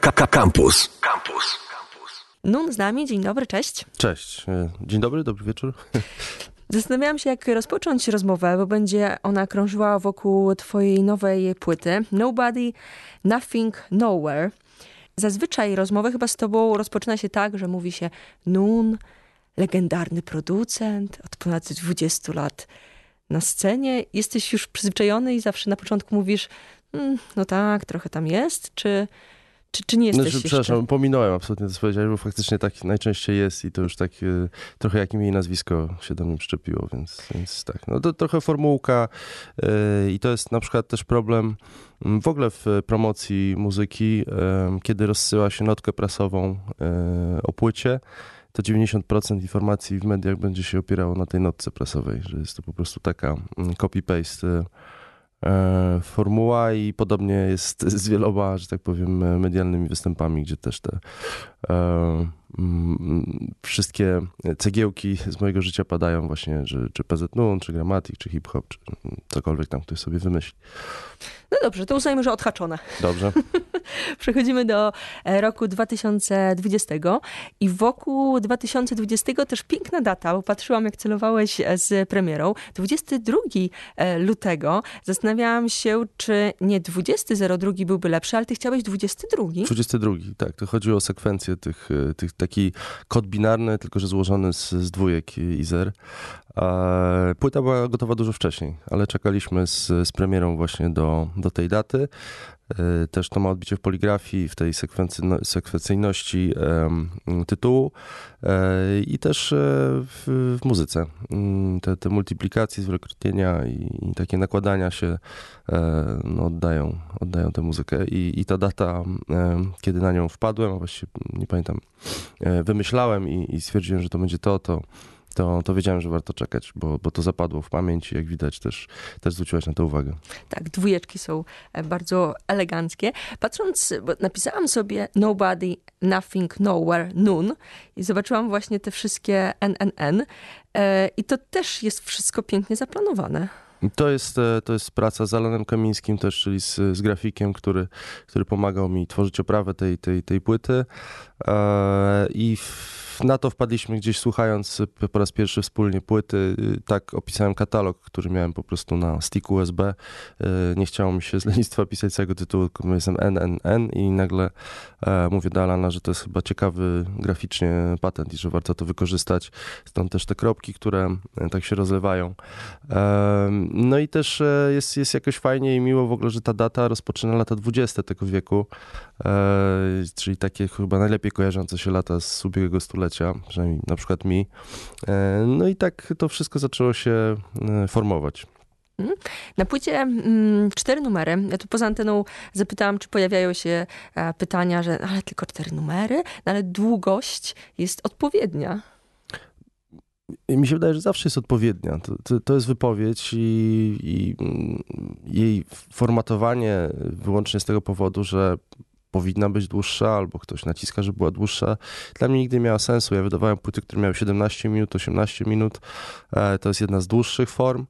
Campus. Campus. Nun z nami, dzień dobry, cześć. Cześć. E, dzień dobry, dobry wieczór. Zastanawiałam się, jak rozpocząć rozmowę, bo będzie ona krążyła wokół twojej nowej płyty Nobody, Nothing, Nowhere. Zazwyczaj rozmowy chyba z tobą rozpoczyna się tak, że mówi się Nun, legendarny producent od ponad 20 lat na scenie. Jesteś już przyzwyczajony i zawsze na początku mówisz mm, no tak, trochę tam jest, czy czy, czy nie jesteś znaczy, Przepraszam, pominąłem absolutnie to powiedziałeś, bo faktycznie tak najczęściej jest i to już tak e, trochę jak imię i nazwisko się do mnie przyczepiło, więc, więc tak. No to trochę formułka yy, i to jest na przykład też problem mm, w ogóle w promocji muzyki, yy, kiedy rozsyła się notkę prasową yy, o płycie, to 90% informacji w mediach będzie się opierało na tej notce prasowej, że jest to po prostu taka mm, copy-paste formuła i podobnie jest z wieloma, że tak powiem, medialnymi występami, gdzie też te e, wszystkie cegiełki z mojego życia padają właśnie, że, czy PZN, czy Gramatik, czy hip-hop, czy cokolwiek tam ktoś sobie wymyśli. No dobrze, to uznajmy, że odhaczone. Dobrze. Przechodzimy do e, roku 2020 i wokół 2020 też piękna data, bo patrzyłam jak celowałeś e, z premierą. 22 e, lutego. Zastanawiałam się, czy nie 20.02 byłby lepszy, ale ty chciałeś 22. 22, tak. To chodziło o sekwencję tych, tych taki kod binarny, tylko że złożony z, z dwójek i zer. Płyta była gotowa dużo wcześniej, ale czekaliśmy z, z premierą właśnie do, do tej daty. E, też to ma odbicie w poligrafii, w tej sekwencyjności tytułu e, i też e, w, muzyce. Mm, te, te multiplikacje, zwielokrotnienia i, i, takie nakładania się no, oddają, oddają tę muzykę. I, I ta data, kiedy na nią wpadłem, a właściwie nie pamiętam, wymyślałem i, i stwierdziłem, że to będzie to, to to, to wiedziałem, że warto czekać, bo, bo to zapadło w pamięć i jak widać też, też zwróciłaś na to uwagę. Tak, dwójeczki są e, bardzo eleganckie. Patrząc, bo napisałam sobie Nobody, Nothing, Nowhere, Noon i zobaczyłam właśnie te wszystkie NNN e, i to też jest wszystko pięknie zaplanowane. To jest, e, to jest praca z Alanem Kamińskim też, czyli z, z grafikiem, który, który pomagał mi tworzyć oprawę tej, tej, tej płyty. I w, na to wpadliśmy gdzieś słuchając po raz pierwszy wspólnie płyty. Tak opisałem katalog, który miałem po prostu na stick USB. E, nie chciało mi się z lenistwa pisać całego tytułu, tylko jestem NNN i nagle e, mówię do Alana, że to jest chyba ciekawy graficznie patent i że warto to wykorzystać. Stąd też te kropki, które e, tak się rozlewają. No i też jest, jest jakoś fajnie i miło w ogóle, że ta data rozpoczyna lata 20 tego wieku, czyli takie chyba najlepiej kojarzące się lata z ubiegłego stulecia przynajmniej na przykład mi. E, no i tak to wszystko zaczęło się e, formować. Mhm. Na płycie mm, cztery numery. Ja tu poza anteną zapytałam, czy pojawiają się e, pytania, że ale tylko cztery numery, no, ale długość jest odpowiednia. Mi się wydaje, że zawsze jest odpowiednia. To, to, to jest wypowiedź i, i, mm, jej formatowanie wyłącznie z tego powodu, że powinna być dłuższa, albo ktoś naciska, żeby była dłuższa. Dla mnie nigdy nie miała sensu. Ja wydawałem płyty, które miały 17 minut, 18 minut. E, to jest jedna z dłuższych form.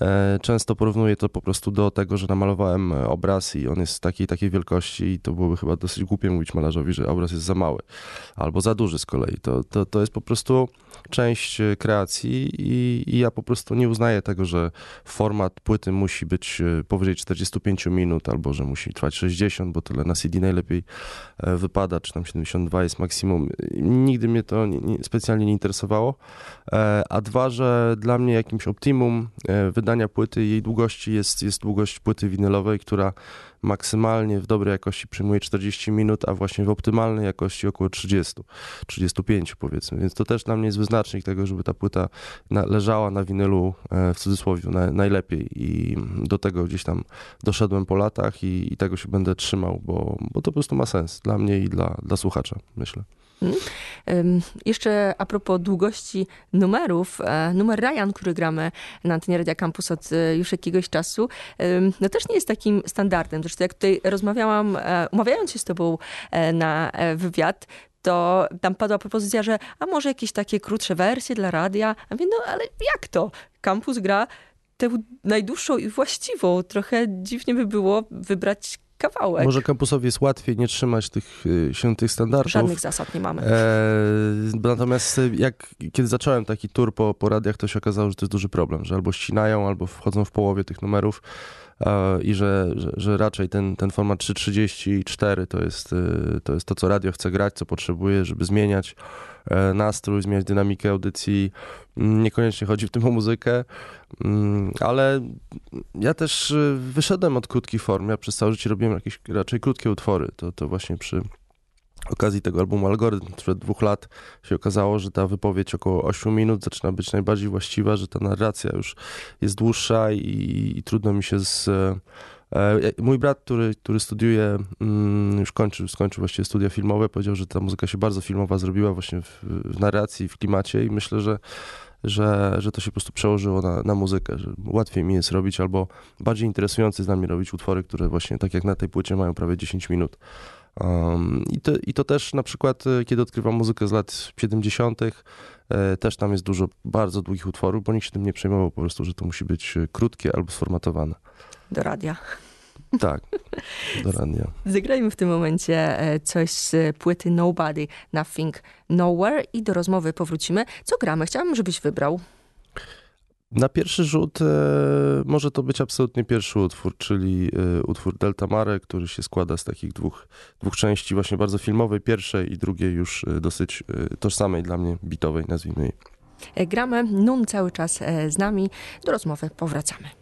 E, często porównuję to po prostu do tego, że namalowałem e, obraz i on jest takiej takiej wielkości i to byłoby chyba dosyć głupie mówić malarzowi, że obraz jest za mały albo za duży z kolei. To, to, to jest po prostu część e, kreacji i, i ja po prostu nie uznaję tego, że format płyty musi być powyżej 45 minut albo że musi trwać 60, bo tyle na CD najlepiej wypada, czy tam 72 jest maksimum. Nigdy mnie to nie, nie, specjalnie nie interesowało. A dwa, że dla mnie jakimś optimum wydania płyty, jej długości jest, jest długość płyty winylowej, która maksymalnie w dobrej jakości przyjmuje 40 minut, a właśnie w optymalnej jakości około 30, 35 powiedzmy. Więc to też dla mnie jest wyznacznik tego, żeby ta płyta na, leżała na winylu e, w cudzysłowie na, najlepiej i do tego gdzieś tam doszedłem po latach i, i tego się będę trzymał, bo, bo to po prostu ma sens dla mnie i dla, dla słuchacza, myślę. Hmm. Jeszcze a propos długości numerów, e, numer Ryan, który gramy na antenie Radia Campus od e, już jakiegoś czasu, no też nie jest takim standardem. Zresztą jak tutaj rozmawiałam, e, umawiając się z tobą na wywiad, to tam padła propozycja, że a może jakieś takie krótsze wersje dla radia. A mówię, no ale jak to? Campus gra tę najdłuższą i właściwą. Trochę dziwnie by było wybrać kawałek. Może kampusowi jest łatwiej nie trzymać tych, y, się tych standardów. Żadnych zasad nie mamy. E, natomiast y, jak, kiedy zacząłem taki tour po, po radiach, to się okazało, że to jest duży problem, że albo ścinają, albo wchodzą w połowie tych numerów i że, że, że raczej ten, ten format 3.34 to jest, y, to jest to, co radio chce grać, co potrzebuje, żeby zmieniać e, nastrój, zmieniać dynamikę audycji. Mm, Niekoniecznie chodzi w tym o muzykę, mm, ale ja też y, wyszedłem od krótkich form. Ja przez całe życie robiłem jakieś raczej krótkie utwory. To, to właśnie przy okazji tego albumu Algorytm sprzed dwóch lat się okazało, że ta wypowiedź około 8 minut zaczyna być najbardziej właściwa, że ta narracja już jest dłuższa i, i trudno mi się z... e, Mój brat, który, który studiuje, mm, już kończył, skończył właściwie studia filmowe, powiedział, że ta muzyka się bardzo filmowa zrobiła właśnie w, w narracji, w klimacie i myślę, że, że, że to się po prostu przełożyło na, na muzykę, że łatwiej mi jest robić albo bardziej interesujący dla mnie robić utwory, które właśnie tak jak na tej płycie mają prawie 10 minut. Um, i, to, I to też na przykład, e, kiedy odkrywam muzykę z lat 70., e, też tam jest dużo bardzo długich utworów, bo nikt się tym nie przejmował po prostu, że to musi być e, krótkie albo sformatowane. Do radia. Tak, do radia. Zagrajmy w tym momencie coś z płyty Nobody, Nothing, Nowhere i do rozmowy powrócimy. Co gramy? Chciałabym, żebyś wybrał. Na pierwszy rzut e, może to być absolutnie pierwszy utwór, czyli e, utwór Delta Mare, który się składa z takich dwóch, dwóch części, właśnie bardzo filmowej, pierwszej i drugiej już e, dosyć e, tożsamej dla mnie, bitowej, nazwijmy jej. E, Gramy, Nun cały czas e, z nami. Do rozmowy powracamy.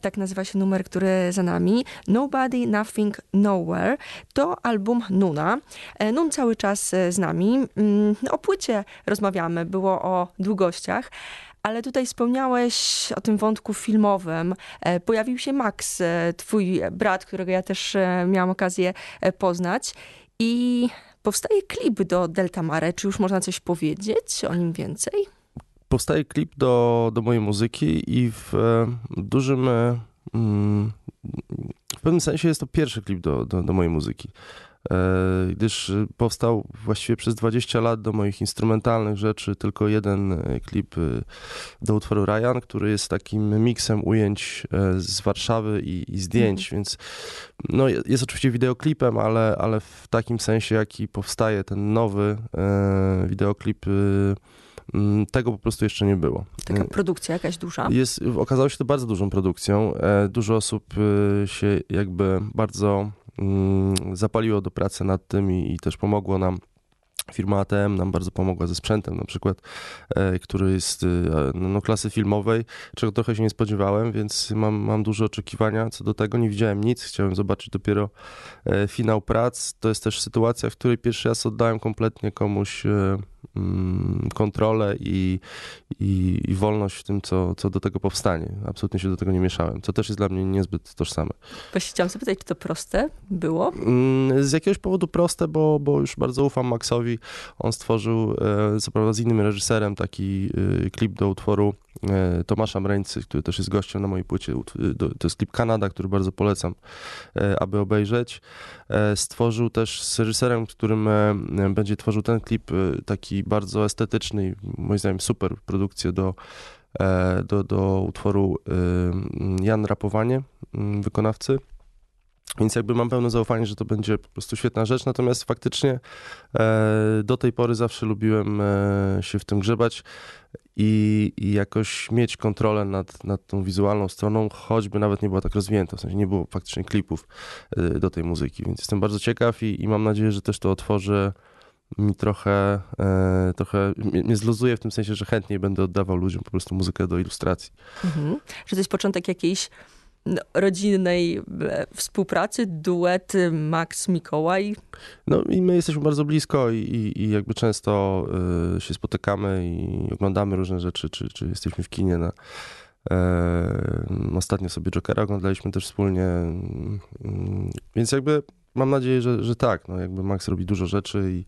Tak nazywa się numer, który za nami. Nobody, Nothing, Nowhere. To album Nuna. E, Nun cały czas e, z nami. Mm, O płycie rozmawiamy, było o długościach. Ale tutaj wspomniałeś o tym wątku filmowym. E, Pojawił się Max, twój brat, którego ja też miałam okazję poznać. I powstaje klip do Delta Mare. Czy już można coś powiedzieć o nim więcej? Powstaje klip do, do mojej muzyki i w e, dużym, e, mm, w pewnym sensie jest to pierwszy klip do, do, do mojej muzyki. E, gdyż powstał właściwie przez 20 lat do moich instrumentalnych rzeczy tylko jeden klip do utworu Ryan, który jest takim miksem ujęć z Warszawy i, i zdjęć, więc no, je- jest oczywiście wideoklipem, ale, ale w takim sensie, jaki powstaje ten nowy wideoklip, mm, tego po prostu jeszcze nie było. Taka E, produkcja jakaś duża? jest, okazało się to bardzo dużą produkcją. E, Dużo osób e, się jakby bardzo mm, zapaliło do pracy nad tym i, i też pomogło nam. Firma ATM nam bardzo pomogła ze sprzętem, na przykład, e, który jest e, no, no, klasy filmowej, czego trochę się nie spodziewałem, więc mam, mam duże oczekiwania co do tego. Nie widziałem nic, chciałem zobaczyć dopiero finał prac. To jest też sytuacja, w której pierwszy raz oddałem kompletnie komuś mm, kontrolę i, i, i wolność w tym, co, co do tego powstanie. Absolutnie się do tego nie mieszałem, co też jest dla mnie niezbyt tożsame. Właśnie chciałam zapytać, czy to proste było? Mm, Z jakiegoś powodu proste, bo, bo już bardzo ufam Maxowi. On stworzył, e, co prawda z innym reżyserem, taki e, klip do utworu e, Tomasza Mreńcy, który też jest gościem na mojej płycie. To jest klip Kanada, który bardzo polecam, aby obejrzeć. Stworzył też z reżyserem, którym będzie tworzył ten klip, e, taki bardzo estetyczny, moim zdaniem super produkcję do, e, do, do utworu e, Jan Rapowanie, m, wykonawcy. Więc jakby mam pełne zaufanie, że to będzie po prostu świetna rzecz, natomiast faktycznie e, do tej pory zawsze lubiłem e, się w tym grzebać i, i jakoś mieć kontrolę nad, nad tą wizualną stroną, choćby nawet nie była tak rozwinięta, w sensie nie było faktycznie klipów do tej muzyki, więc jestem bardzo ciekaw i, i mam nadzieję, że też to otworzy mi trochę, e, trochę mnie zluzuje w tym sensie, że chętniej będę oddawał ludziom po prostu muzykę do ilustracji. Mhm. Że to jest początek jakiejś no, rodzinnej e, współpracy, duet Max Mikołaj. No i my jesteśmy bardzo blisko i, i, i jakby często y, się spotykamy i oglądamy różne rzeczy, czy, czy jesteśmy w kinie na... Ostatnio sobie Jokera oglądaliśmy też wspólnie, mm, więc jakby mam nadzieję, że, że tak, no jakby Max robi dużo rzeczy i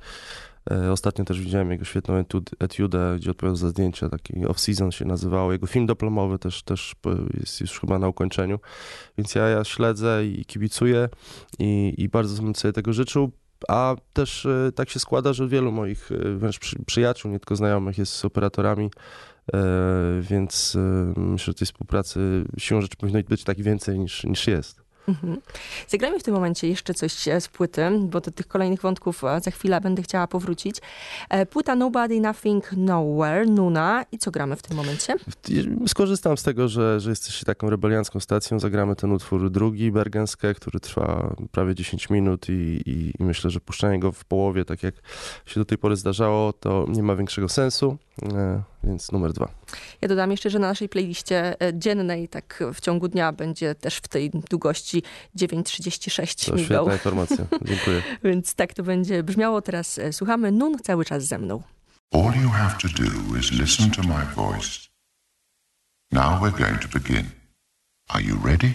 e, ostatnio też widziałem jego świetną etiudę, gdzie odpowiadał za zdjęcia, taki off-season się nazywało, jego film dyplomowy też, też jest już chyba na ukończeniu, więc ja, ja śledzę i kibicuję i, i bardzo bym sobie tego życzył. A też e, tak się składa, że wielu moich e, wręcz przy, przyjaciół, nie tylko znajomych, jest operatorami, e, więc myślę, że tej współpracy siłą rzeczy powinno być tak więcej niż, niż jest. Mhm. Zagrajmy w tym momencie jeszcze coś e, z płyty, bo do tych kolejnych wątków e, za chwilę będę chciała powrócić. E, Płyta Nobody, Nothing, Nowhere, Nuna. I co gramy w tym momencie? Skorzystam z tego, że, że jesteście taką rebeliancką stacją. Zagramy ten utwór drugi, Bergenskę, który trwa prawie 10 minut i, i, i myślę, że puszczanie go w połowie, tak jak się do tej pory zdarzało, to nie ma większego sensu, więc numer dwa. Ja dodam jeszcze, że na naszej playliście e, dziennej, tak w ciągu dnia, będzie też w tej długości 9.36 To migał. świetna informacja. Dziękuję. Więc tak to będzie brzmiało. Teraz e, słuchamy Nun cały czas ze mną. All you have to do is listen to my voice. Now we're going to begin. Are you ready?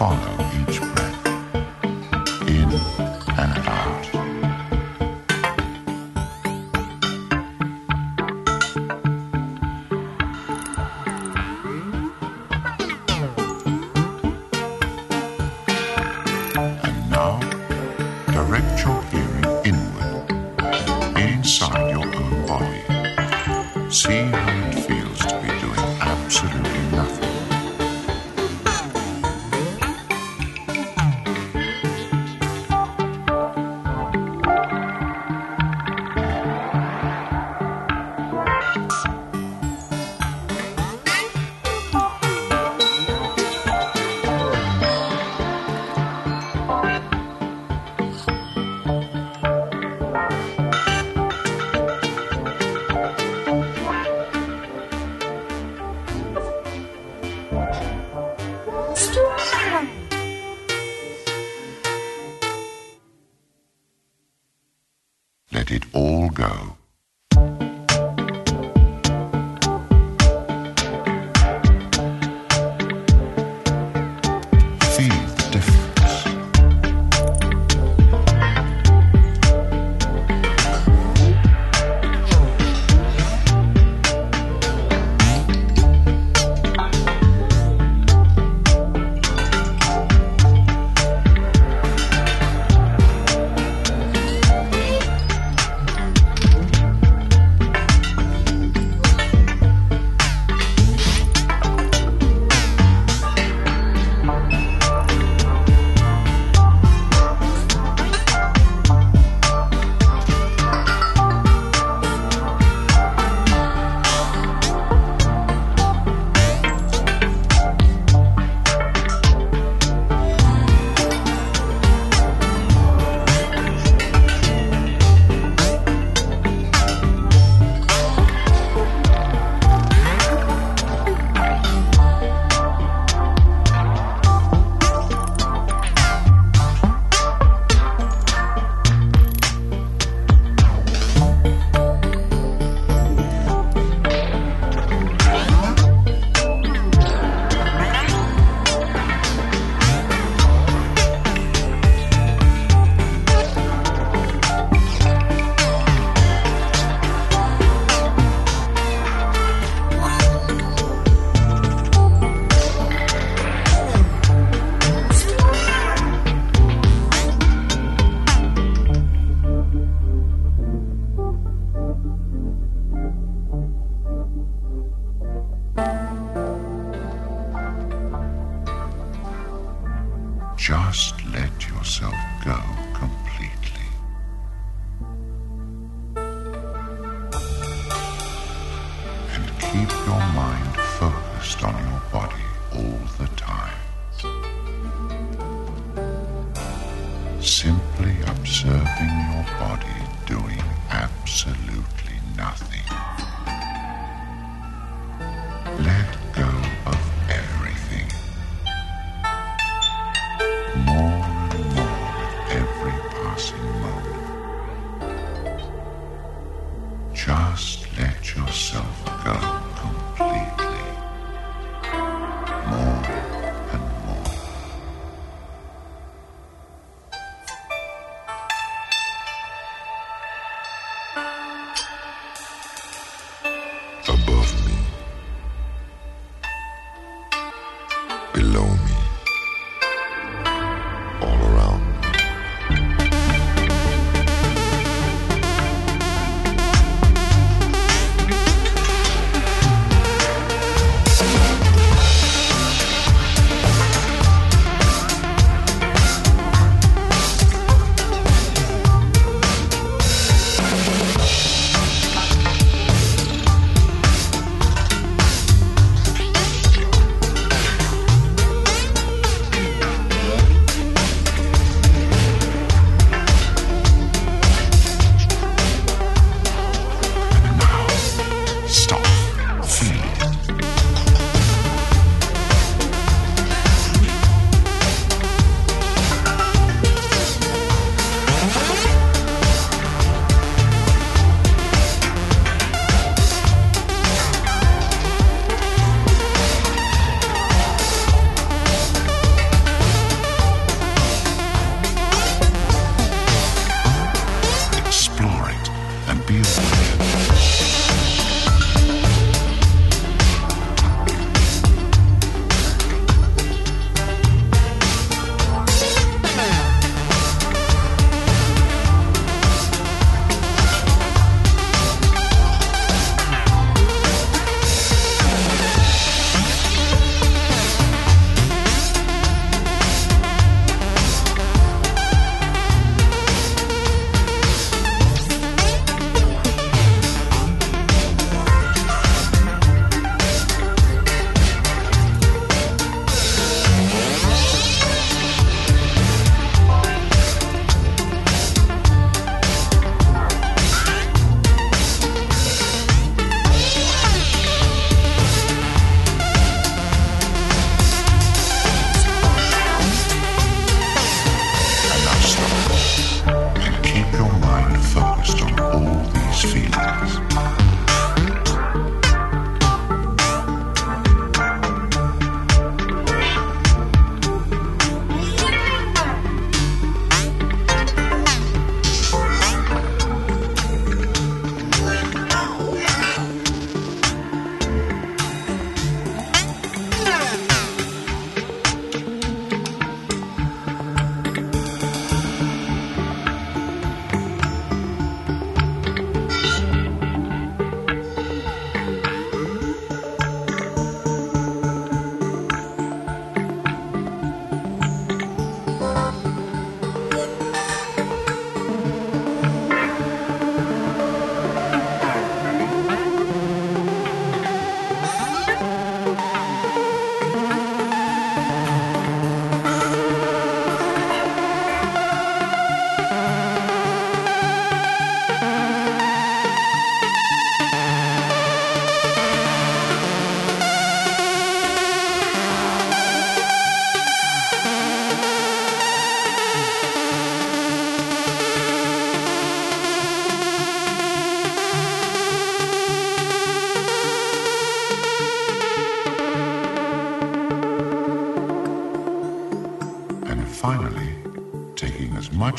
放了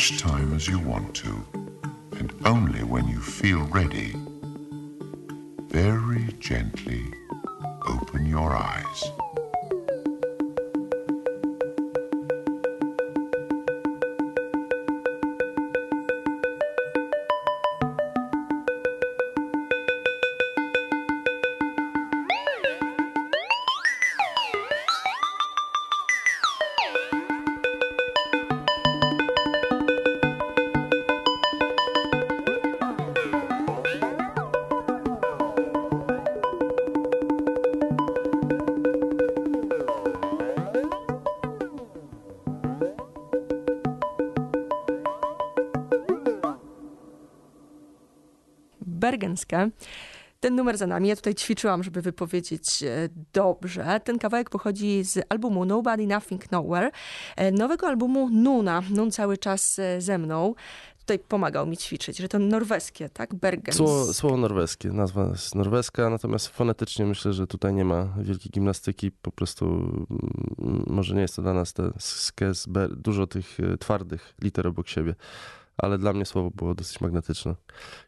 much time as you want to, and only when you feel ready, Bergenskę. Ten numer za nami, ja tutaj ćwiczyłam, żeby wypowiedzieć e, dobrze. Ten kawałek pochodzi z albumu Nobody Nothing Nowhere, e, nowego albumu Nuna. Nun cały czas e, ze mną. Tutaj pomagał mi ćwiczyć, że to norweskie, tak? Bergens. Słowo, słowo norweskie, nazwa jest norweska, natomiast fonetycznie myślę, że tutaj nie ma wielkiej gimnastyki, po prostu mm, może nie jest to dla nas te skes, dużo tych twardych liter obok siebie, ale dla mnie słowo było dosyć magnetyczne,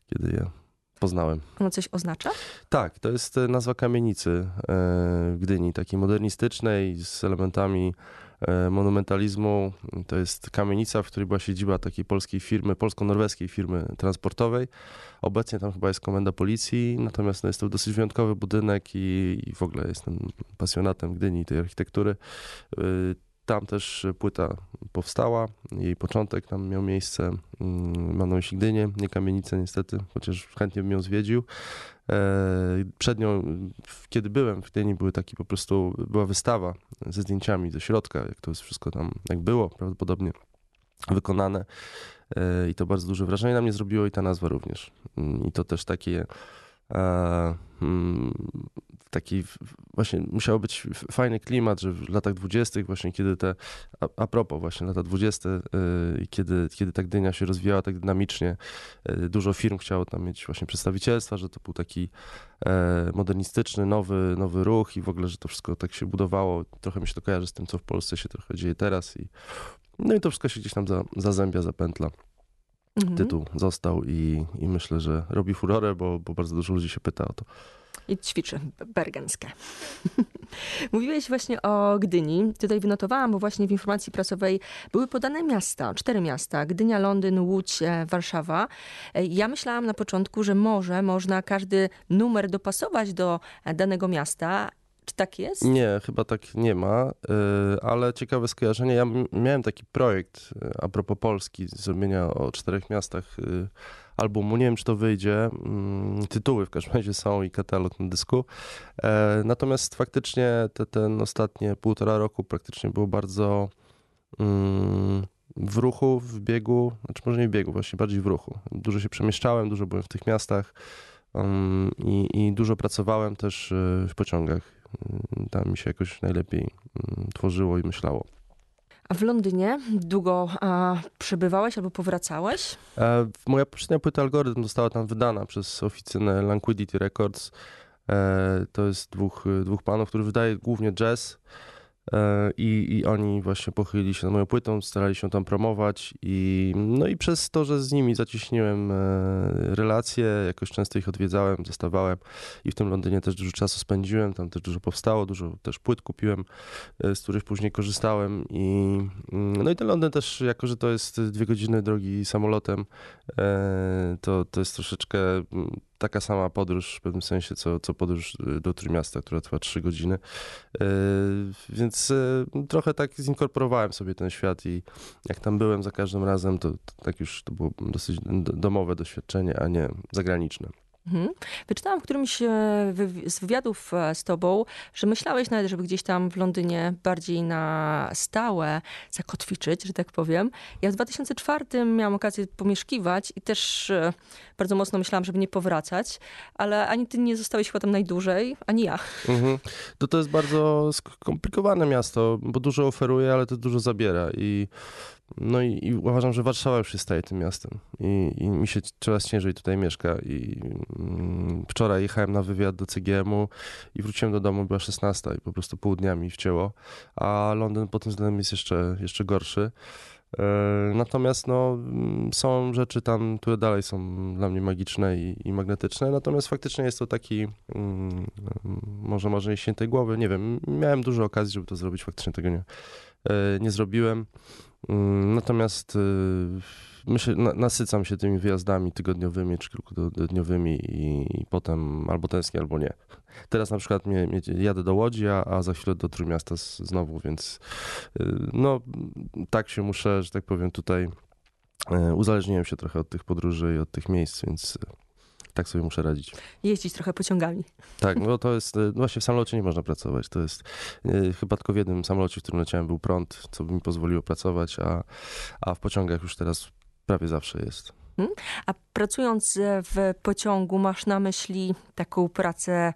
kiedy je poznałem. Ono coś oznacza? Tak, to jest e, nazwa kamienicy e, w Gdyni, takiej modernistycznej, z elementami e, monumentalizmu. To jest kamienica, w której była siedziba takiej polskiej firmy, polsko-norweskiej firmy transportowej. Obecnie tam chyba jest komenda policji, natomiast no, jest to dosyć wyjątkowy budynek i, i w ogóle jestem pasjonatem Gdyni i tej architektury. Tam też płyta powstała, jej początek tam miał miejsce. Mm, Mam na myśli Gdynię, nie kamienicę niestety, chociaż chętnie bym ją zwiedził. E, Przed nią, kiedy byłem w Gdyni, były taki po prostu, była wystawa ze zdjęciami ze środka, jak to wszystko tam, jak było prawdopodobnie wykonane. E, I to bardzo duże wrażenie na mnie zrobiło i ta nazwa również. Mm, I to też takie e, taki w- właśnie musiał być fajny klimat, że w latach dwudziestych właśnie kiedy te, a, a propos właśnie lata dwudzieste, y, kiedy, kiedy ta Gdynia się rozwijała tak dynamicznie, y, dużo firm chciało tam mieć właśnie przedstawicielstwa, że to był taki e, modernistyczny, nowy, nowy ruch i w ogóle, że to wszystko tak się budowało. Trochę mi się to kojarzy z tym, co w Polsce się trochę dzieje teraz i no i to wszystko się gdzieś tam za, zazębia, zapętla. Mhm. Tytuł został i, i myślę, że robi furorę, bo, bo bardzo dużo ludzi się pyta o to. I ćwiczy b- bergenskę. Mówiłeś właśnie o Gdyni. Tutaj wynotowałam, bo właśnie w informacji prasowej były podane miasta, cztery miasta. Gdynia, Londyn, Łódź, e, Warszawa. E, Ja myślałam na początku, że może można każdy numer dopasować do e, danego miasta. Czy tak jest? Nie, chyba tak nie ma, y, ale ciekawe skojarzenie. Ja miałem taki projekt y, a propos Polski, zrobienia o czterech miastach y, albumu. Nie wiem, czy to wyjdzie. Mm, Tytuły w każdym razie są i katalog na dysku. E, Natomiast faktycznie te, ten ostatnie półtora roku praktycznie było bardzo mm, w ruchu, w biegu, znaczy może nie w biegu, właśnie bardziej w ruchu. Dużo się przemieszczałem, dużo byłem w tych miastach um, i, i dużo pracowałem też w pociągach. Y, Tam mi się jakoś najlepiej mm, tworzyło i myślało. A w Londynie długo a, przebywałeś albo powracałeś? E, Moja poprzednia płyta Algorytm została tam wydana przez oficynę Languidity Records. E, To jest dwóch, dwóch panów, którzy wydaje głównie jazz. E, I, I oni właśnie pochylili się nad moją płytą, starali się tam promować i no i przez to, że z nimi zacieśniłem e, relacje, jakoś często ich odwiedzałem, zostawałem i w tym Londynie też dużo czasu spędziłem, tam też dużo powstało, dużo też płyt kupiłem, e, z których później korzystałem i mm, no i ten Londyn też, jako że to jest dwie godziny drogi samolotem, to, to jest troszeczkę mm, taka sama podróż w pewnym sensie, co, co podróż y, do Trójmiasta, która trwa trzy godziny. E, Więc e, trochę tak zinkorporowałem sobie ten świat i jak tam byłem za każdym razem, to, to tak już to było dosyć domowe doświadczenie, a nie zagraniczne. Mhm. Wyczytałam w którymś e, z wywiadów e, z tobą, że myślałeś nawet, żeby gdzieś tam w Londynie bardziej na stałe zakotwiczyć, że tak powiem. Ja w 2004 miałam okazję pomieszkiwać i też e, bardzo mocno myślałam, żeby nie powracać, ale ani ty nie zostałeś chyba tam najdłużej, ani ja. Mhm. To to jest bardzo skomplikowane miasto, bo dużo oferuje, ale to dużo zabiera i No i, i uważam, że Warszawa już się staje tym miastem. I, i mi się coraz ciężej tutaj mieszka. I mm, wczoraj jechałem na wywiad do CGM-u i wróciłem do domu, była 16 i po prostu pół dnia mi wcięło, a Londyn pod tym względem jest jeszcze, jeszcze gorszy. E, Natomiast no, mm, są rzeczy tam, które dalej są dla mnie magiczne i, i magnetyczne, natomiast faktycznie jest to taki, mm, może marzenie świętej głowy, nie wiem, miałem dużo okazji, żeby to zrobić, faktycznie tego nie, e, nie zrobiłem. Mm, Natomiast y, myślę, na, nasycam się tymi wyjazdami tygodniowymi czy kilkudniowymi i, potem albo tęsknię, albo nie. Teraz na przykład mnie, mnie, jadę do Łodzi, a, a za chwilę do Trójmiasta znowu, więc y, no tak się muszę, że tak powiem tutaj y, uzależniłem się trochę od tych podróży i od tych miejsc, więc y, tak sobie muszę radzić. Jeździć trochę pociągami. Tak, no to jest, y, właśnie w samolocie nie można pracować. To jest, y, chyba tylko w jednym samolocie, w którym leciałem był prąd, co by mi pozwoliło pracować, a, a w pociągach już teraz prawie zawsze jest. A pracując e, w pociągu masz na myśli taką pracę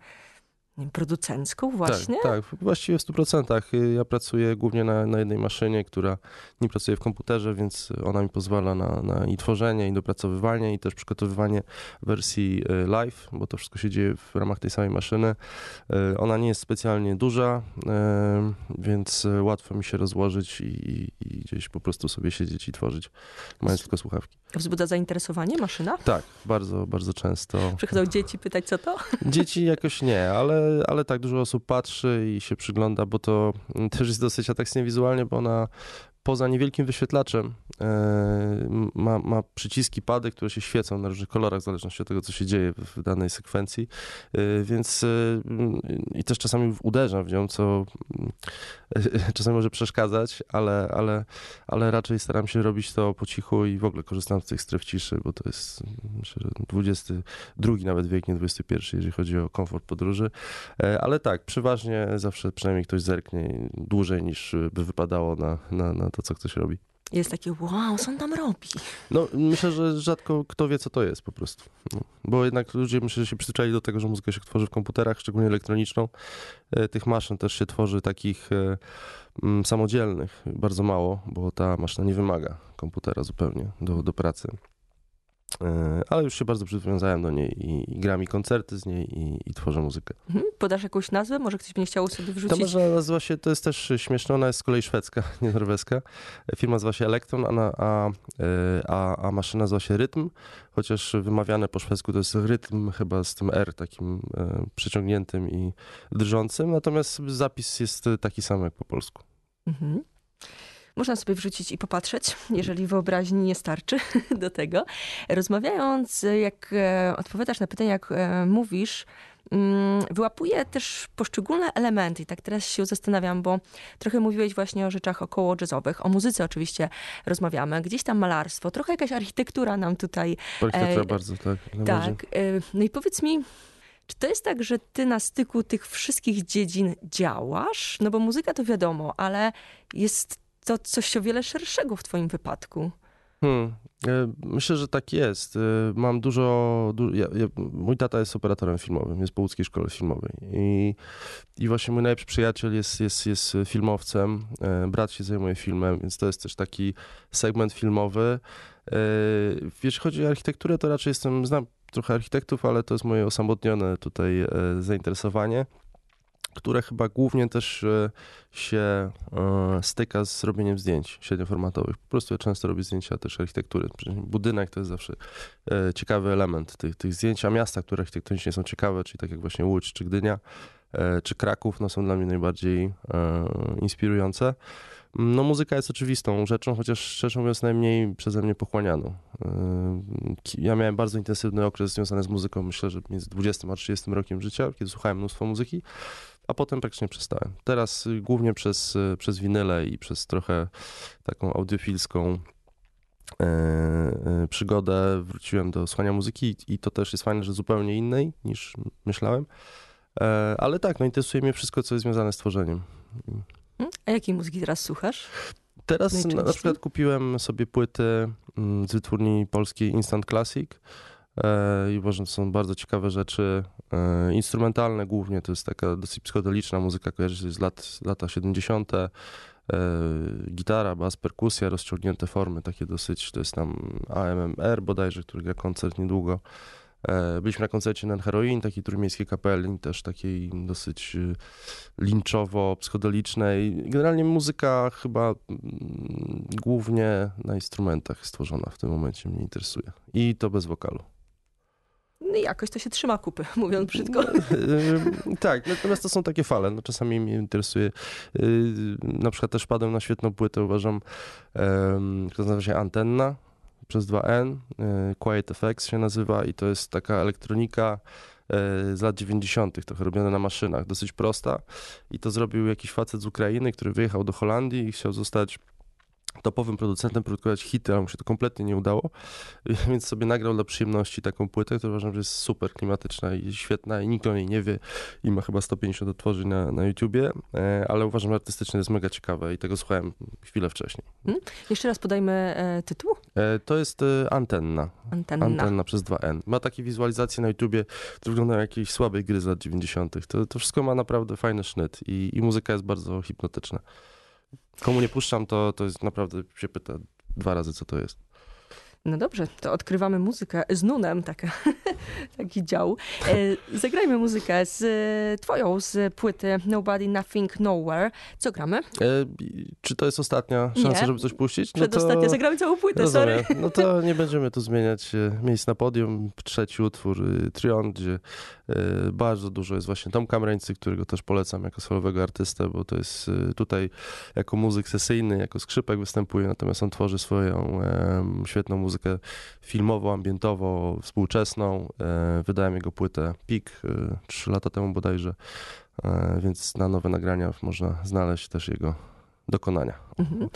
producencką właśnie? Tak, tak, właściwie w 100%. Y, Ja pracuję głównie na, na jednej maszynie, która nie pracuje w komputerze, więc ona mi pozwala na, na i tworzenie, i dopracowywanie, i też przygotowywanie wersji y, live, bo to wszystko się dzieje w ramach tej samej maszyny. Y, Ona nie jest specjalnie duża, więc łatwo mi się rozłożyć i, i, i gdzieś po prostu sobie siedzieć i tworzyć, mając tylko słuchawki. Wzbudza zainteresowanie maszyna? Tak, bardzo, bardzo często. Przychodzą dzieci pytać, co to? Dzieci jakoś nie, ale, ale tak dużo osób patrzy i się przygląda, bo to mm, też jest dosyć atrakcyjnie wizualnie, bo ona poza niewielkim wyświetlaczem e, ma, ma przyciski, pady, które się świecą na różnych kolorach w zależności od tego, co się dzieje w, danej sekwencji, e, więc e, i też czasami uderzam w nią, co czasami może przeszkadzać, ale, ale, ale raczej staram się robić to po cichu i w ogóle korzystam z tych stref ciszy, bo to jest myślę, że XXI nawet wiek, nie XXI, jeżeli chodzi o komfort podróży. Ale tak, przeważnie zawsze przynajmniej ktoś zerknie dłużej niż by wypadało na, na, na to, co ktoś robi. Jest takie, wow, co on tam robi? No, myślę, że rzadko kto wie, co to jest po prostu. No, bo jednak ludzie myślę, że się przyzwyczaili do tego, że muzykę się tworzy w komputerach, szczególnie elektroniczną. E, Tych maszyn też się tworzy takich e, mm, samodzielnych bardzo mało, bo ta maszyna nie wymaga komputera zupełnie do, do pracy. E, Ale już się bardzo przywiązałem do niej i, i gram i koncerty z niej i, i tworzę muzykę. Mhm. Podasz jakąś nazwę? Może ktoś by nie chciał sobie wrzucić? maszyna nazywa się, to jest też śmieszne, ona jest z kolei szwedzka, nie norweska. Firma nazywa się Elektron, a, a, e, a, a maszyna nazywa się Rytm, chociaż wymawiane po szwedzku to jest rytm chyba z tym R takim e, przeciągniętym i drżącym, natomiast zapis jest taki sam jak po polsku. Mhm. Można sobie wrzucić i popatrzeć, jeżeli wyobraźni nie starczy do tego. Rozmawiając, jak e, odpowiadasz na pytania, jak e, mówisz, mm, wyłapuję też poszczególne elementy. I tak teraz się zastanawiam, bo trochę mówiłeś właśnie o rzeczach około jazzowych, o muzyce oczywiście rozmawiamy, gdzieś tam malarstwo, trochę jakaś architektura nam tutaj Architektura E, bardzo, tak. Tak. y, No i powiedz mi, czy to jest tak, że ty na styku tych wszystkich dziedzin działasz? No bo muzyka to wiadomo, ale jest to coś o wiele szerszego w twoim wypadku. Hmm. e, Myślę, że tak jest. E, Mam dużo. Du, ja, ja, mój tata jest operatorem filmowym, jest po łódzkiej szkole filmowej. I, i właśnie mój najlepszy przyjaciel jest, jest, jest filmowcem. E, Brat się zajmuje filmem, więc to jest też taki segment filmowy. Jeśli chodzi o architekturę, to raczej jestem. Znam trochę architektów, ale to jest moje osamotnione tutaj zainteresowanie które chyba głównie też e, się e, styka z robieniem zdjęć średnioformatowych. Po prostu ja często robię zdjęcia też architektury. Budynek to jest zawsze e, ciekawy element tych, tych zdjęć, a miasta, które architektonicznie są ciekawe, czyli tak jak właśnie Łódź czy Gdynia, czy Kraków, no są dla mnie najbardziej inspirujące. No muzyka jest oczywistą rzeczą, chociaż szczerze mówiąc najmniej przeze mnie pochłanianą. Ja miałem bardzo intensywny okres związany z muzyką, myślę, że między 20 a 30 rokiem życia, kiedy słuchałem mnóstwo muzyki, a potem praktycznie przestałem. Teraz y, głównie przez, y, przez winyle i przez trochę taką audiofilską e, e, przygodę wróciłem do słuchania muzyki i- to też jest fajne, że zupełnie innej niż myślałem. E, Ale tak, no interesuje mnie wszystko, co jest związane z tworzeniem. Hmm? A jakiej muzyki teraz słuchasz? Teraz na, na przykład kupiłem sobie płyty mm, z wytwórni polskiej Instant Classic i uważam, że są bardzo ciekawe rzeczy, e, instrumentalne głównie, to jest taka dosyć psychodeliczna muzyka, kojarzy się z lat, lata 70., e, gitara, bas, perkusja, rozciągnięte formy, takie dosyć, to jest tam AMMR bodajże, który gra koncert niedługo. E, Byliśmy na koncercie na Heroin, takiej trójmiejskiej kapeli, też takiej dosyć linczowo-psychodelicznej. Generalnie muzyka chyba mm, głównie na instrumentach stworzona w tym momencie mnie interesuje. I to bez wokalu. No jakoś to się trzyma kupy, mówiąc brzydko. Yy, tak, natomiast to są takie fale. No, czasami mnie interesuje. Yy, na przykład też padłem na świetną płytę, uważam, która nazywa się Antenna przez 2N. Yy, Quiet Effects się nazywa i to jest taka elektronika yy, z lat 90., trochę robiona na maszynach, dosyć prosta. I to zrobił jakiś facet z Ukrainy, który wyjechał do Holandii i chciał zostać topowym producentem, produkować hity, ale mu się to kompletnie nie udało, więc sobie nagrał dla przyjemności taką płytę, która uważam, że jest super klimatyczna i świetna i nikt o niej nie wie i ma chyba 150 otworzeń na, na YouTubie, e, ale uważam, że artystycznie jest mega ciekawe i tego słuchałem chwilę wcześniej. Jeszcze raz podajmy e, tytuł. E, To jest e, Antenna. Antenna. Antenna przez 2N. Ma takie wizualizacje na YouTubie, które wyglądają jak jakiejś słabej gry z lat 90. To, to wszystko ma naprawdę fajny sznyt i, i muzyka jest bardzo hipnotyczna. Komu nie puszczam, to, to jest naprawdę, się pyta dwa razy, co to jest. No dobrze, to odkrywamy muzykę z Nunem, taka, taki dział. E, zagrajmy muzykę z e, twoją, z płyty Nobody Nothing Nowhere. Co gramy? E, czy to jest ostatnia szansa, Nie. żeby coś puścić? Przedostatnia, zagramy całą płytę, sorry. Rozumiem. No to nie będziemy tu zmieniać e, miejsc na podium. Trzeci utwór, y, Trion, gdzie e, bardzo dużo jest właśnie Tom Kamrańcy, którego też polecam jako solowego artystę, bo to jest e, tutaj jako muzyk sesyjny, jako skrzypek występuje, natomiast on tworzy swoją świetną muzykę filmowo, ambientowo, współczesną. E, Wydałem jego płytę Pik e, trzy lata temu bodajże, e, więc na nowe nagrania można znaleźć też jego dokonania. Mhm.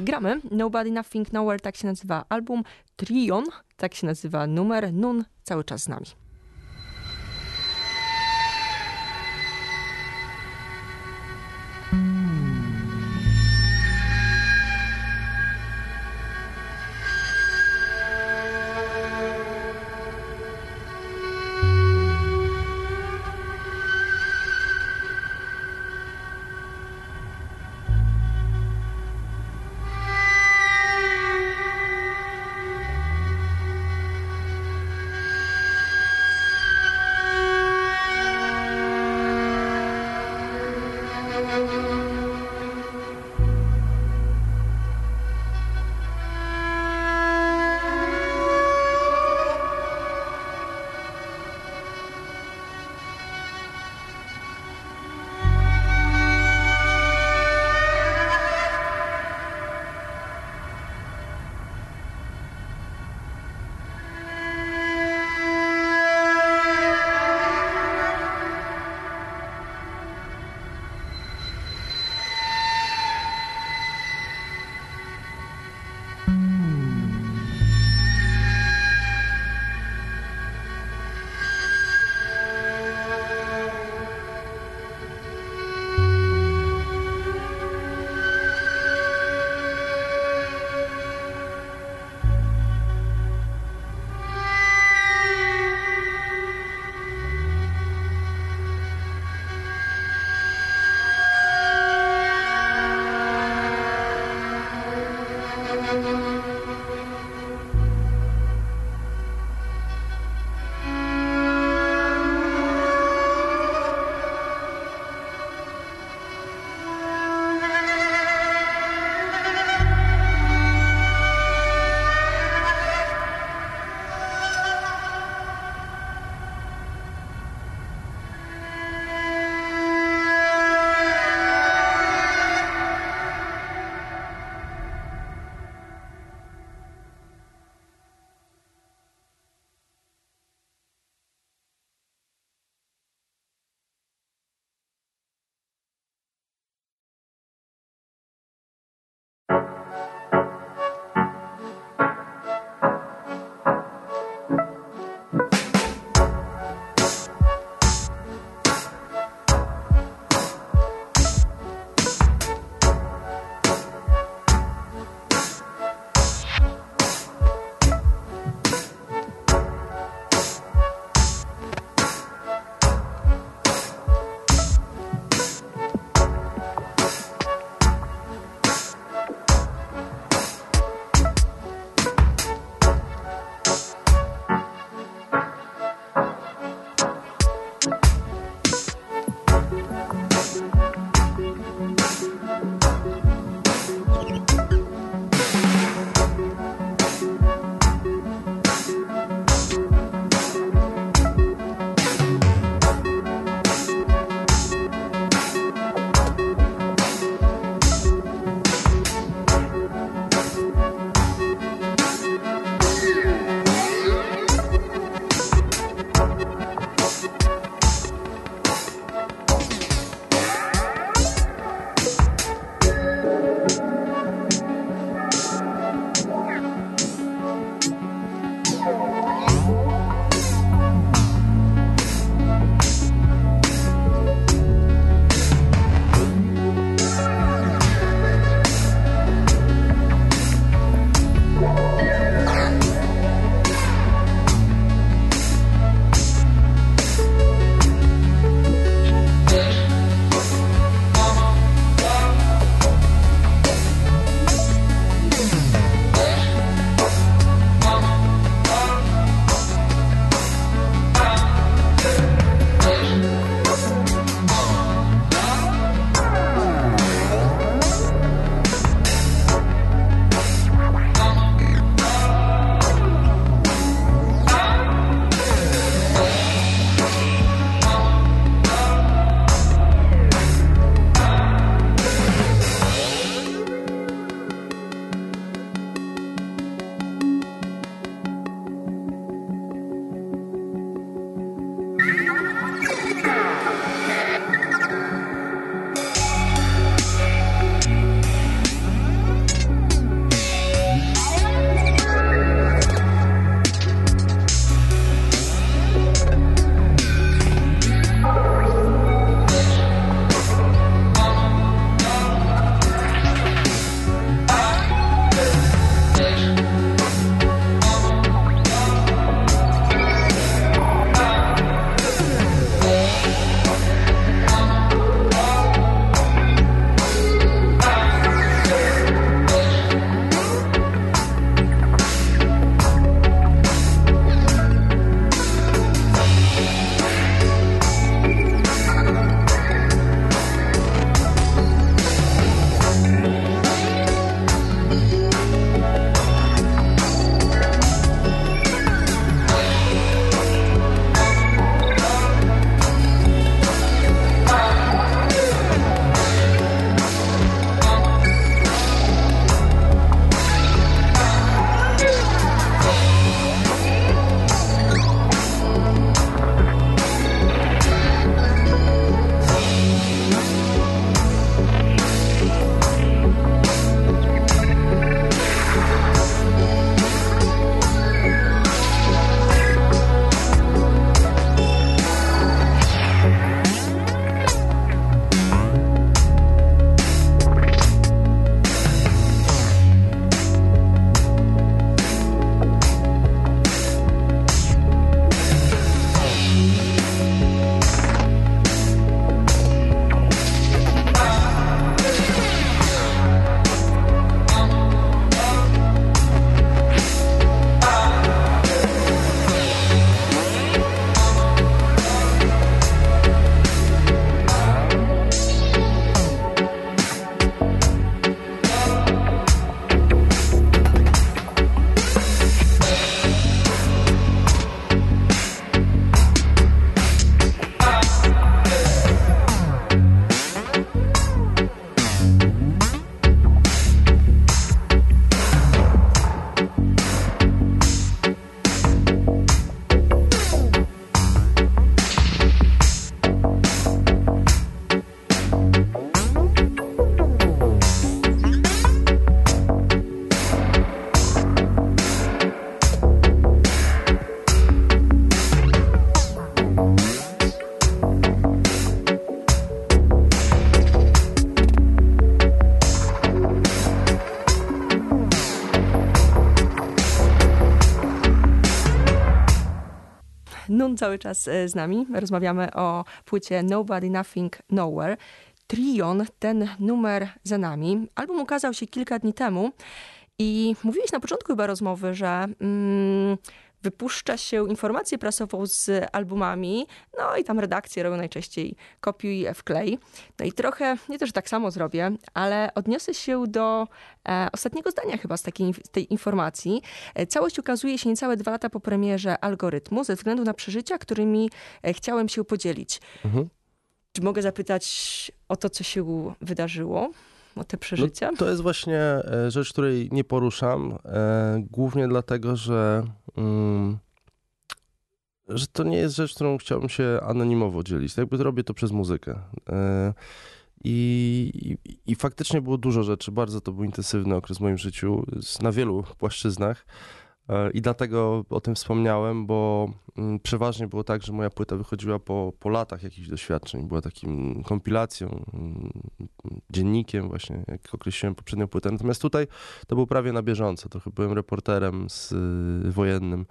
Gramy Nobody Nothing Nowhere, tak się nazywa album. Trion, tak się nazywa numer. Nun cały czas z nami. Cały czas e, z nami. Rozmawiamy o płycie Nobody Nothing Nowhere. Trion, ten numer za nami. Album ukazał się kilka dni temu i mówiłeś na początku chyba rozmowy, że mm, wypuszcza się informację prasową z albumami, no i tam redakcje robią najczęściej kopiuj wklej. No i trochę, nie też tak samo zrobię, ale odniosę się do e, ostatniego zdania chyba z takiej, z tej informacji. E, całość ukazuje się niecałe dwa lata po premierze algorytmu, ze względu na przeżycia, którymi e, chciałem się podzielić. Mhm. Czy mogę zapytać o to, co się wydarzyło? Te przeżycia? No, to jest właśnie e, rzecz, której nie poruszam, e, głównie dlatego, że, mm, że to nie jest rzecz, którą chciałbym się anonimowo dzielić. Tak jakby robię to przez muzykę. E, i, i, I faktycznie było dużo rzeczy. Bardzo to był intensywny okres w moim życiu na wielu płaszczyznach. E, I dlatego o tym wspomniałem, bo mm, przeważnie było tak, że moja płyta wychodziła po, po latach jakichś doświadczeń. Była takim kompilacją, mm, dziennikiem właśnie, jak określiłem poprzednią płytę. Natomiast tutaj to było prawie na bieżąco. Trochę byłem reporterem z, y, wojennym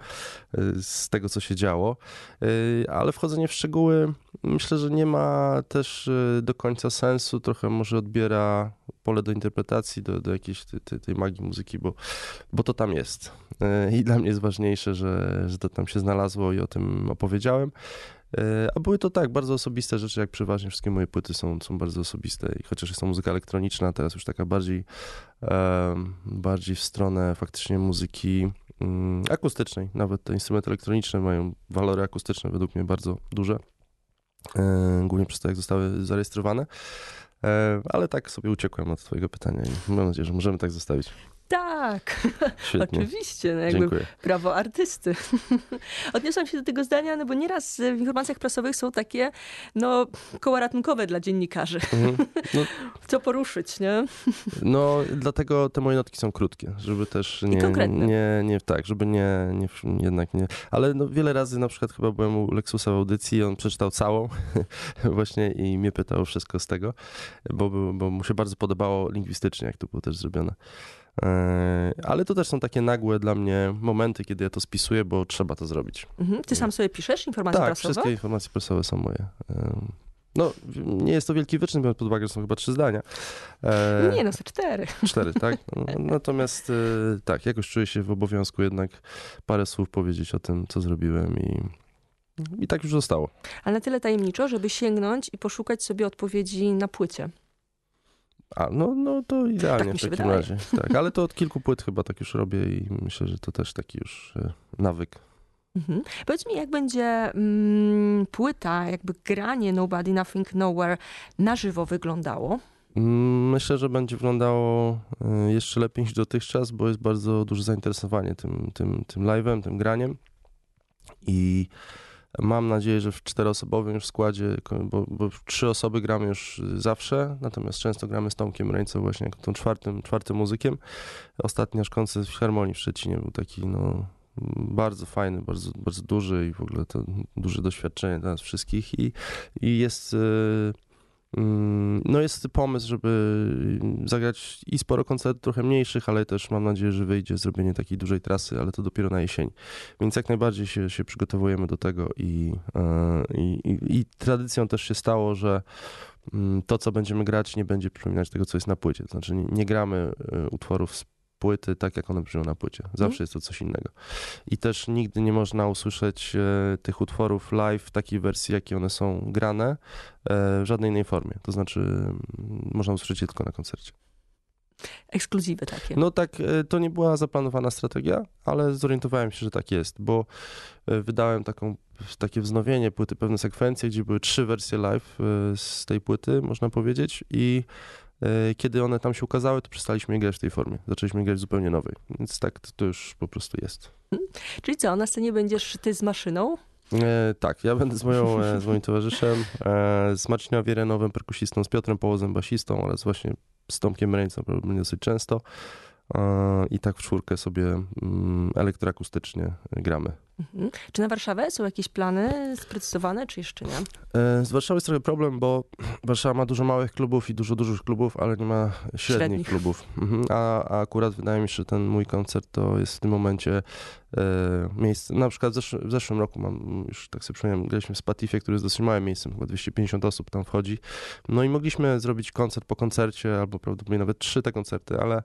y, z tego, co się działo. Y, Ale wchodzenie w szczegóły myślę, że nie ma też do końca sensu. Trochę może odbiera pole do interpretacji, do, do jakiejś tej, tej magii muzyki, bo, bo to tam jest. I dla mnie jest ważniejsze, że, że to tam się znalazło i o tym opowiedziałem. Y, A były to tak, bardzo osobiste rzeczy, jak przeważnie wszystkie moje płyty są, są bardzo osobiste. I chociaż jest to muzyka elektroniczna, teraz już taka bardziej, em, bardziej w stronę faktycznie muzyki mm, akustycznej. Nawet te instrumenty elektroniczne mają walory akustyczne według mnie bardzo duże. E, Głównie przez to, jak zostały zarejestrowane. E, Ale tak sobie uciekłem od twojego pytania i mam nadzieję, że możemy tak zostawić. Tak, Świetnie. oczywiście. No jakby Dziękuję. prawo artysty. Odniosłam się do tego zdania, no bo nieraz w informacjach prasowych są takie, no, koła ratunkowe dla dziennikarzy. Mhm. No, Co poruszyć, nie? no, dlatego te moje notki są krótkie, żeby też nie, konkretne. nie, nie tak, żeby nie, nie, jednak nie, ale no wiele razy na przykład chyba byłem u Lexusa w audycji i on przeczytał całą właśnie i mnie pytał wszystko z tego, bo, bo mu się bardzo podobało lingwistycznie, jak to było też zrobione. E, Ale to też są takie nagłe dla mnie momenty, kiedy ja to spisuję, bo trzeba to zrobić. Mhm. Ty sam sobie piszesz informacje tak, prasowe? wszystkie informacje prasowe są moje. Em, No, nie jest to wielki wyczyn, biorąc pod uwagę, że są chyba trzy zdania. E, Nie, no, ze cztery. Cztery, tak? No, Natomiast e, tak, jakoś czuję się w obowiązku jednak parę słów powiedzieć o tym, co zrobiłem i, i tak już zostało. Ale na tyle tajemniczo, żeby sięgnąć i poszukać sobie odpowiedzi na płycie. A, no, no to idealnie Tak w takim wydaje. razie. Tak, ale to od kilku płyt chyba tak już robię i myślę, że to też taki już e, nawyk. Mhm. Powiedz mi, jak będzie mm, płyta, jakby granie Nobody Nothing Nowhere na żywo wyglądało? Mm, Myślę, że będzie wyglądało e, jeszcze lepiej niż dotychczas, bo jest bardzo duże zainteresowanie tym, tym, tym live'em, tym graniem. I mam nadzieję, że w czteroosobowym już składzie, bo, bo trzy osoby gramy już zawsze, natomiast często gramy z Tomkiem Reńcą właśnie jako tą czwartym, czwartym muzykiem. Ostatni nasz koncert w Harmonii w Szczecinie był taki, no, bardzo fajny, bardzo, bardzo duży i w ogóle to duże doświadczenie dla nas wszystkich i, i jest... Mm, No jest pomysł, żeby zagrać i sporo koncertów trochę mniejszych, ale też mam nadzieję, że wyjdzie zrobienie takiej dużej trasy, ale to dopiero na jesień. Więc jak najbardziej się, się przygotowujemy do tego i, e, i, i, i tradycją też się stało, że mm, to, co będziemy grać, nie będzie przypominać tego, co jest na płycie. To znaczy nie, nie gramy e, utworów z płyty tak, jak one brzmią na płycie. Zawsze Mhm. jest to coś innego. I też nigdy nie można usłyszeć e, tych utworów live w takiej wersji, jakie one są grane, e, w żadnej innej formie. To znaczy, mm, można usłyszeć je tylko na koncercie. Ekskluzywy takie. No tak, e, to nie była zaplanowana strategia, ale zorientowałem się, że tak jest, bo e, wydałem taką, takie wznowienie płyty, pewne sekwencje, gdzie były trzy wersje live e, z tej płyty, można powiedzieć, i kiedy one tam się ukazały, to przestaliśmy grać w tej formie. Zaczęliśmy grać w zupełnie nowej, więc tak to, to już po prostu jest. Czyli co, na scenie będziesz ty z maszyną? E, tak, ja będę z, moją, e, z moim towarzyszem, e, z Marcinem Wierenowym, perkusistą, z Piotrem Połozem, basistą oraz właśnie z Tomkiem Reńcą, prawdopodobnie dosyć często. E, I tak w czwórkę sobie mm, elektroakustycznie gramy. Mhm. Czy na Warszawę są jakieś plany sprecyzowane, czy jeszcze nie? E, Z Warszawy jest trochę problem, bo Warszawa ma dużo małych klubów i dużo dużych klubów, ale nie ma średnich, Średnich. klubów. Mhm. A, a akurat wydaje mi się, że ten mój koncert to jest w tym momencie e, miejsce. Na przykład w, zesz- w zeszłym roku mam, już tak sobie przypomniałem, graliśmy w Spatifie, który jest dosyć małym miejscem, chyba 250 osób tam wchodzi. No i mogliśmy zrobić koncert po koncercie, albo prawdopodobnie nawet trzy te koncerty, ale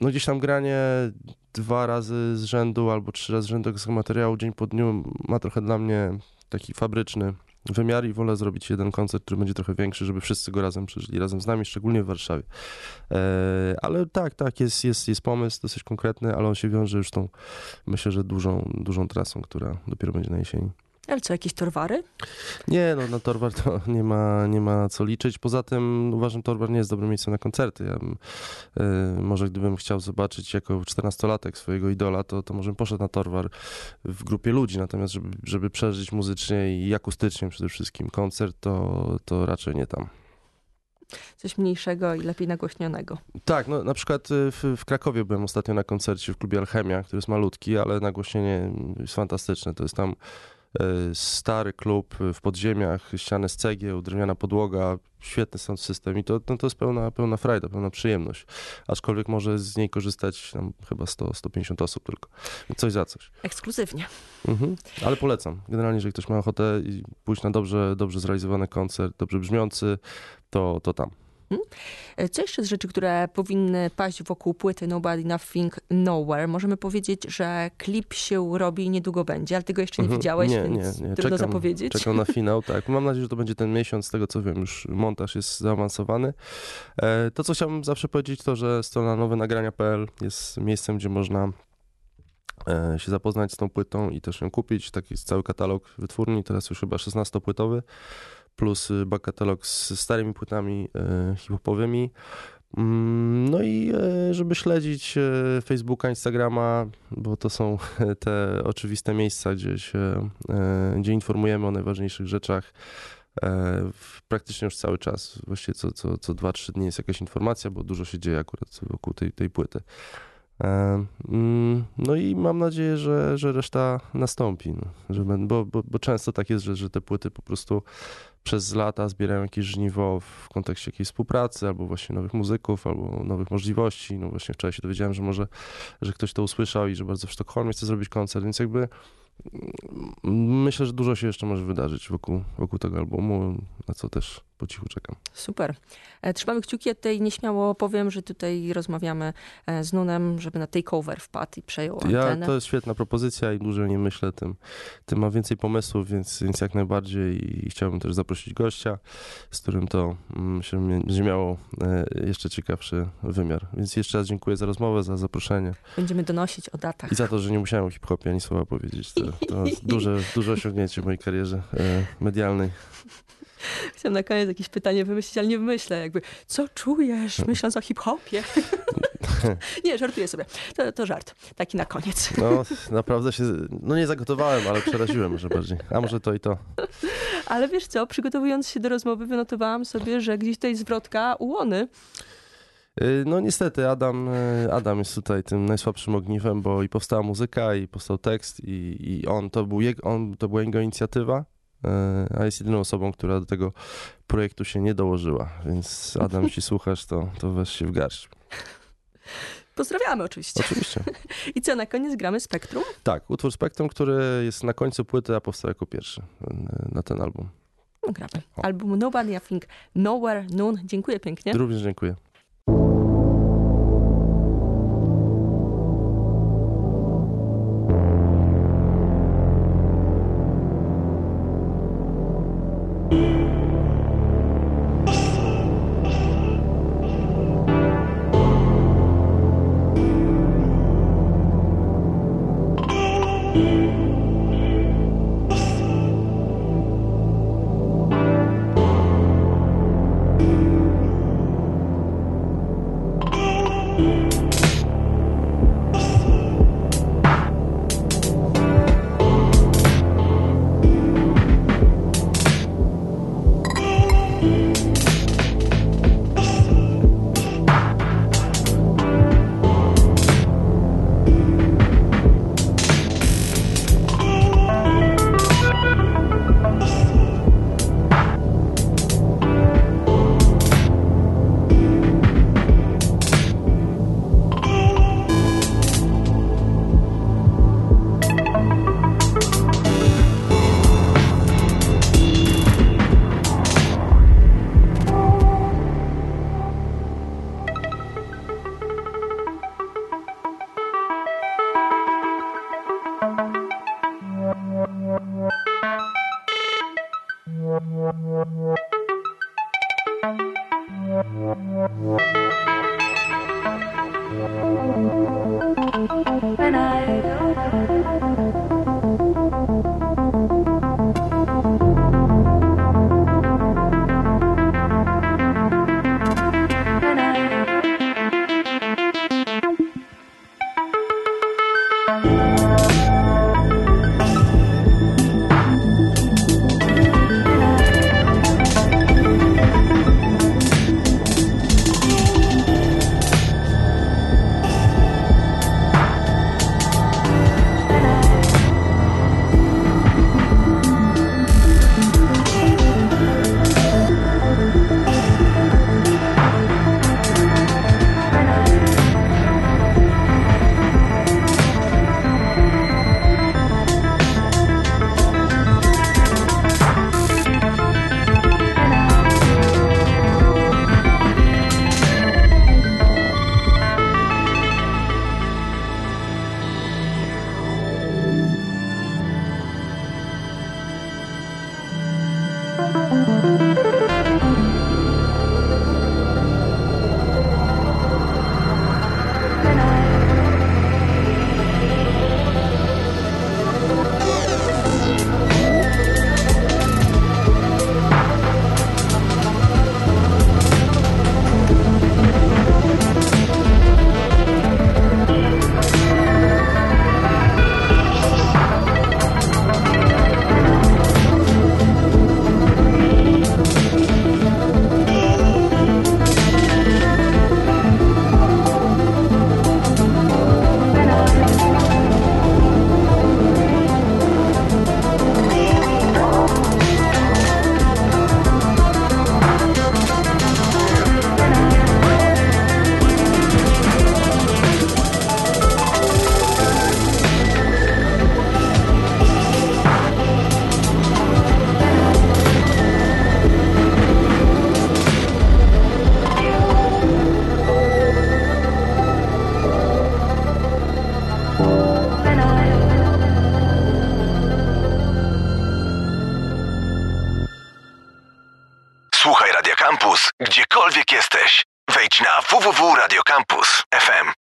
no gdzieś tam granie dwa razy z rzędu albo trzy razy z rzędu tego materiału dzień po dniu ma trochę dla mnie taki fabryczny wymiar i wolę zrobić jeden koncert, który będzie trochę większy, żeby wszyscy go razem przeżyli, razem z nami, szczególnie w Warszawie. E, ale tak, tak, jest, jest, jest pomysł dosyć konkretny, ale on się wiąże już tą, myślę, że dużą, dużą trasą, która dopiero będzie na jesieni. Ale co, jakieś torwary? Nie, no na Torwar to nie ma, nie ma co liczyć. Poza tym uważam, Torwar nie jest dobrym miejscem na koncerty. Ja bym, e, może gdybym chciał zobaczyć jako 14-latek swojego idola, to, to może bym poszedł na Torwar w grupie ludzi. Natomiast żeby, żeby przeżyć muzycznie i akustycznie przede wszystkim koncert, to, to raczej nie tam. Coś mniejszego i lepiej nagłośnionego. Tak, no na przykład y, w, w Krakowie byłem ostatnio na koncercie w klubie Alchemia, który jest malutki, ale nagłośnienie jest fantastyczne. To jest tam y, stary klub w podziemiach, ściany z cegieł, drewniana podłoga, świetny sound system i to, no, to jest pełna, pełna frajda, pełna przyjemność. Aczkolwiek może z niej korzystać tam chyba 100-150 osób tylko. Coś za coś. Ekskluzywnie. Mhm. Ale polecam. Generalnie, jeżeli ktoś ma ochotę i pójść na dobrze, dobrze zrealizowany koncert, dobrze brzmiący, to, to tam. E, Co jeszcze z rzeczy, które powinny paść wokół płyty Nobody Nothing Nowhere? Możemy powiedzieć, że klip się robi i niedługo będzie, ale tego jeszcze nie Mhm. widziałeś, Nie, więc nie, nie. trudno Czekam- zapowiedzieć. Czekam na finał, tak. Mam nadzieję, że to będzie ten miesiąc, z tego co wiem, już montaż jest zaawansowany. E, To, co chciałbym zawsze powiedzieć, to, że strona nowenagrania.pl jest miejscem, gdzie można e, się zapoznać z tą płytą i też ją kupić. Taki jest cały katalog wytwórni, teraz już chyba 16-płytowy, plus y, back katalog z starymi płytami e, hip-hopowymi. Mm, No i e, żeby śledzić Facebooka, Instagrama, bo to są te oczywiste miejsca, gdzie, się, gdzie informujemy o najważniejszych rzeczach. e, Praktycznie już cały czas, właściwie co, co, co 2-3 dni jest jakaś informacja, bo dużo się dzieje akurat wokół tej, tej płyty. Mm, No i mam nadzieję, że, że reszta nastąpi, no, że, bo, bo, bo często tak jest, że, że te płyty po prostu przez lata zbierają jakieś żniwo w kontekście jakiejś współpracy, albo właśnie nowych muzyków, albo nowych możliwości. No właśnie wczoraj się dowiedziałem, że może, że ktoś to usłyszał i że bardzo w Sztokholmie chce zrobić koncert, więc jakby mm, myślę, że dużo się jeszcze może wydarzyć wokół, wokół tego albumu, na co też po cichu czekam. Super. E, Trzymamy kciuki, ja tutaj nieśmiało powiem, że tutaj rozmawiamy e, z Nunem, żeby na takeover wpadł i przejął Ja, antenę. to jest świetna propozycja i dłużej nie myślę, tym, tym ma więcej pomysłów, więc, więc jak najbardziej i chciałbym też zaprosić gościa, z którym to mm, się będzie miało e, jeszcze ciekawszy wymiar. Więc jeszcze raz dziękuję za rozmowę, za zaproszenie Będziemy donosić o datach. i za to, że nie musiałem o hip-hopie ani słowa powiedzieć. To, to duże, duże osiągnięcie w mojej karierze medialnej. Chciałam na koniec jakieś pytanie wymyślić, ale nie wymyślę. Jakby, co czujesz, myśląc o hip-hopie? nie, żartuję sobie. To, to żart. Taki na koniec. No, naprawdę się, no nie zagotowałem, ale przeraziłem może bardziej. A może to i to. Ale wiesz co, przygotowując się do rozmowy, wynotowałam sobie, że gdzieś tutaj zwrotka ułony. Y, No niestety Adam, y, Adam jest tutaj tym najsłabszym ogniwem, bo i powstała muzyka, i powstał tekst, i, i on, to był jego, on, to była jego inicjatywa, a jest jedyną osobą, która do tego projektu się nie dołożyła. Więc Adam, jeśli słuchasz, to, to weź się w garść. Pozdrawiamy oczywiście. Oczywiście. I co, na koniec gramy Spektrum? Tak, utwór Spektrum, który jest na końcu płyty, a powstał jako pierwszy na ten album. No, gramy. Album Nobody I Think Nowhere Noon. Dziękuję pięknie. Również dziękuję.